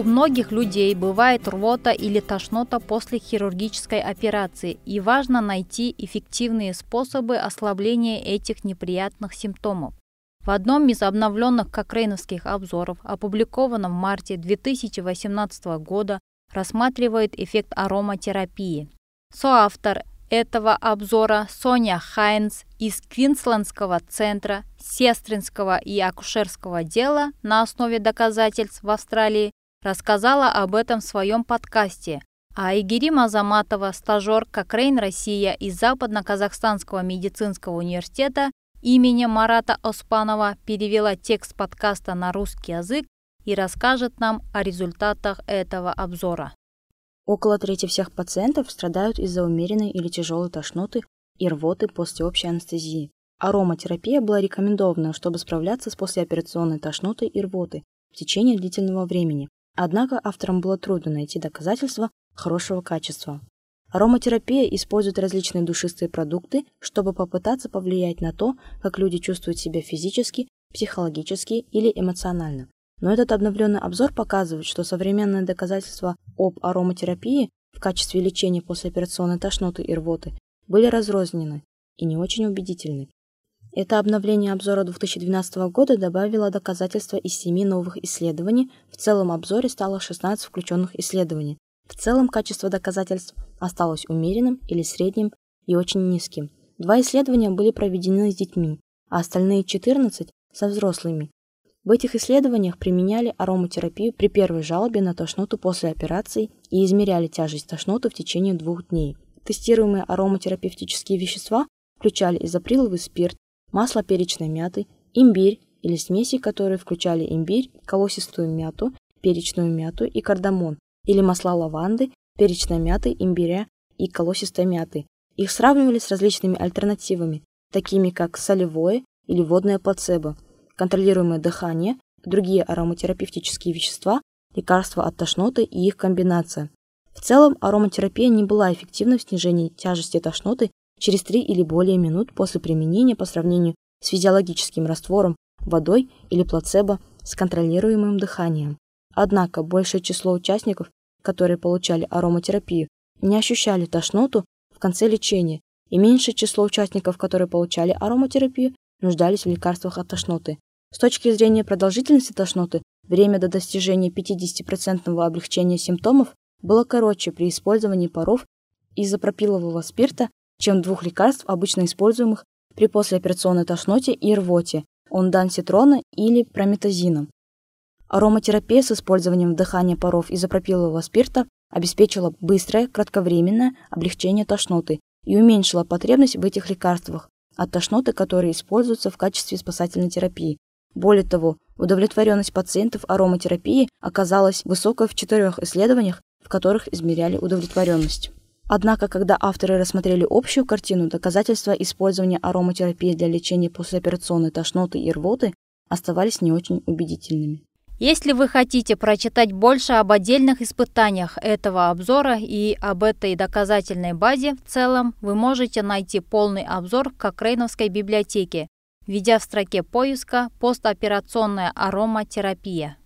У многих людей бывает рвота или тошнота после хирургической операции, и важно найти эффективные способы ослабления этих неприятных симптомов. В одном из обновленных кокрейновских обзоров, опубликованном в марте 2018 года, рассматривает эффект ароматерапии. Соавтор этого обзора Соня Хайнс из Квинслендского центра сестринского и акушерского дела на основе доказательств в Австралии рассказала об этом в своем подкасте, а Игири Мазаматова, стажер Кокрейн Россия из Западно-Казахстанского медицинского университета имени Марата Оспанова перевела текст подкаста на русский язык и расскажет нам о результатах этого обзора. Около трети всех пациентов страдают из-за умеренной или тяжелой тошноты и рвоты после общей анестезии. Ароматерапия была рекомендована, чтобы справляться с послеоперационной тошнотой и рвотой в течение длительного времени. Однако авторам было трудно найти доказательства хорошего качества. Ароматерапия использует различные душистые продукты, чтобы попытаться повлиять на то, как люди чувствуют себя физически, психологически или эмоционально. Но этот обновленный обзор показывает, что современные доказательства об ароматерапии в качестве лечения послеоперационной тошноты и рвоты были разрознены и не очень убедительны. Это обновление обзора 2012 года добавило доказательства из семи новых исследований, в целом обзоре стало 16 включенных исследований. В целом качество доказательств осталось умеренным или средним и очень низким. Два исследования были проведены с детьми, а остальные 14 – со взрослыми. В этих исследованиях применяли ароматерапию при первой жалобе на тошноту после операции и измеряли тяжесть тошноты в течение двух дней. Тестируемые ароматерапевтические вещества включали изоприловый спирт, масло перечной мяты, имбирь или смеси, которые включали имбирь, колосистую мяту, перечную мяту и кардамон, или масла лаванды, перечной мяты, имбиря и колосистой мяты. Их сравнивали с различными альтернативами, такими как солевое или водное плацебо, контролируемое дыхание, другие ароматерапевтические вещества, лекарства от тошноты и их комбинация. В целом, ароматерапия не была эффективна в снижении тяжести тошноты через 3 или более минут после применения по сравнению с физиологическим раствором, водой или плацебо с контролируемым дыханием. Однако большее число участников, которые получали ароматерапию, не ощущали тошноту в конце лечения, и меньшее число участников, которые получали ароматерапию, нуждались в лекарствах от тошноты. С точки зрения продолжительности тошноты, время до достижения 50% облегчения симптомов было короче при использовании паров изопропилового спирта чем двух лекарств, обычно используемых при послеоперационной тошноте и рвоте, онданситрона или прометазина. Ароматерапия с использованием вдыхания паров изопропилового спирта обеспечила быстрое, кратковременное облегчение тошноты и уменьшила потребность в этих лекарствах от тошноты, которые используются в качестве спасательной терапии. Более того, удовлетворенность пациентов ароматерапией оказалась высокой в четырех исследованиях, в которых измеряли удовлетворенность. Однако, когда авторы рассмотрели общую картину, доказательства использования ароматерапии для лечения послеоперационной тошноты и рвоты оставались не очень убедительными. Если вы хотите прочитать больше об отдельных испытаниях этого обзора и об этой доказательной базе в целом, вы можете найти полный обзор в Кокрейновской библиотеке, введя в строке поиска «Постоперационная ароматерапия».